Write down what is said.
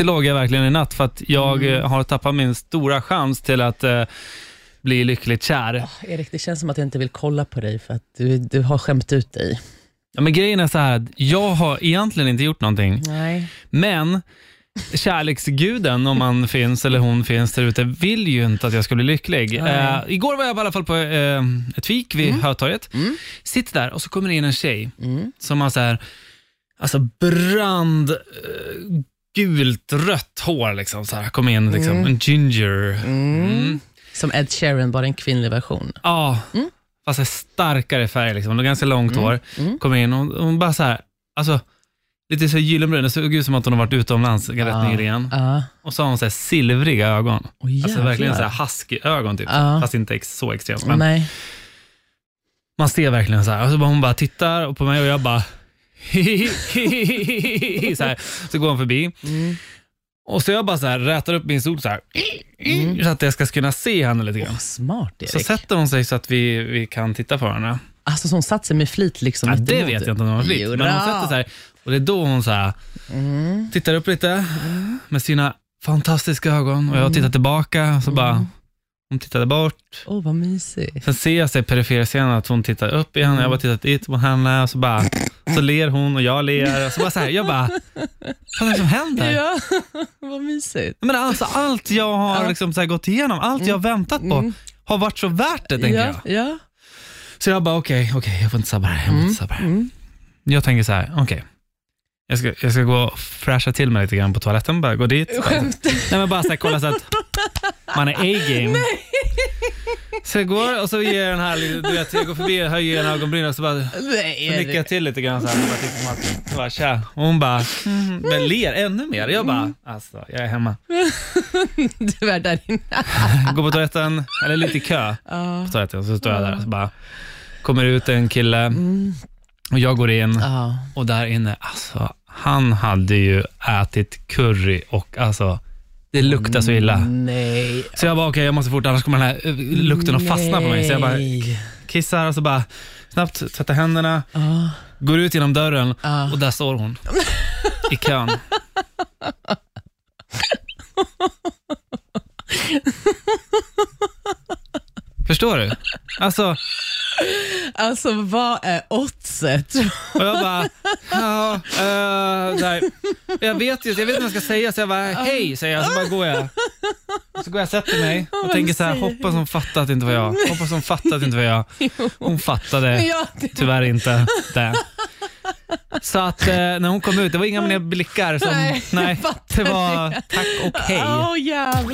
lite låg verkligen i natt för att jag Mm. eh, har tappat min stora chans till att eh, bli lyckligt kär. Erik, det känns som att jag inte vill kolla på dig för att du, du har skämt ut dig. Ja, men grejen är så här, jag har egentligen inte gjort någonting, Nej. men kärleksguden, om man finns eller hon finns där ute, vill ju inte att jag ska bli lycklig. Eh, igår var jag i alla fall på eh, ett fik vid Hötorget. Mm. Sitter där och så kommer det in en tjej Mm. som har så här, alltså brand eh, gult rött hår. Liksom, så här, kom in, liksom, en ginger. Mm. Som Ed Sheeran, bara en kvinnlig version. Ja, Mm. fast starkare färg. Liksom. och ganska långt hår. Mm. Kom in och hon bara så här, alltså, lite så gyllenbrun. Det såg ut som att hon har varit utomlands rätt Ja. nyligen. Ja. Och så har hon så här silvriga ögon. Oj, Alltså verkligen så här husky-ögon typ. Ja. Fast inte ex- så extremt. Men Nej. man ser verkligen så här. Och så bara, hon bara tittar på mig och jag bara så, här. så går hon förbi. Mm. Och så jag bara så här, rätar upp min stol så här. Så att jag ska kunna se henne lite grann. Åh, smart Erik. Så sätter hon sig så att vi, vi kan titta på varandra. Alltså så hon satt sig med flit liksom Ja, det vet jag inte om hon har flit. Men hon sätter sig och det är då hon så här, Mm. tittar upp lite med sina fantastiska ögon och jag tittar tillbaka och så bara, hon tittade bort. Åh, vad mysigt. Sen ser jag sig periferscenen att hon tittar upp igen och jag bara tittar dit på henne och så bara, så ler hon och jag ler. Och så bara så här, jag bara, vad är det som händer? Ja, vad mysigt. Men alltså, allt jag har liksom så här gått igenom, allt jag har väntat på, Mm. har varit så värt det, tänker ja, jag. ja. Så jag bara, okej, okej, jag får inte sabba det här. Jag, får inte sabba det här. Mm. jag tänker så här, okej. Jag ska, jag ska gå och fräscha till mig lite grann på toaletten, bara gå dit. Skämt. nej men bara så här, kolla så att man är A-game. Så jag går och så ger den här, du vet, jag går förbi och höjer en ögonbryn och så bara Nej, så nickar jag till lite grann så här. och Bara tittar på Martin. Bara, tja. Och hon bara, mm, men ler ännu mer. Jag bara, alltså jag är hemma. Du är där inne. Går på toaletten, eller lite i kö på toaletten. Så står jag där och så bara, kommer ut en kille och jag går in och där inne, alltså han hade ju ätit curry och alltså det luktar så illa. Nej. Så jag bara, okej jag måste fort annars kommer den här eh, lukten att fastna på mig. Så jag bara Nej. kissar och så bara snabbt tvättar händerna, Ja. går ut genom dörren Ja. och där står hon i kön. Förstår du? Alltså, Alltså vad är oddset? och jag bara, ja, eh, nej. Jag vet ju, jag vet inte vad jag ska säga, så jag bara, hej, säger jag, så bara går jag. Så går jag och sätter mig och tänker så här, hoppas hon fattar att det inte var jag. Hoppas hon fattar att det inte var jag. Hon fattade Ja, det- tyvärr inte det. Så att eh, när hon kom ut, det var inga mer blickar som, Nej, nej, jag fattar det var tack och hej. Åh jävlar.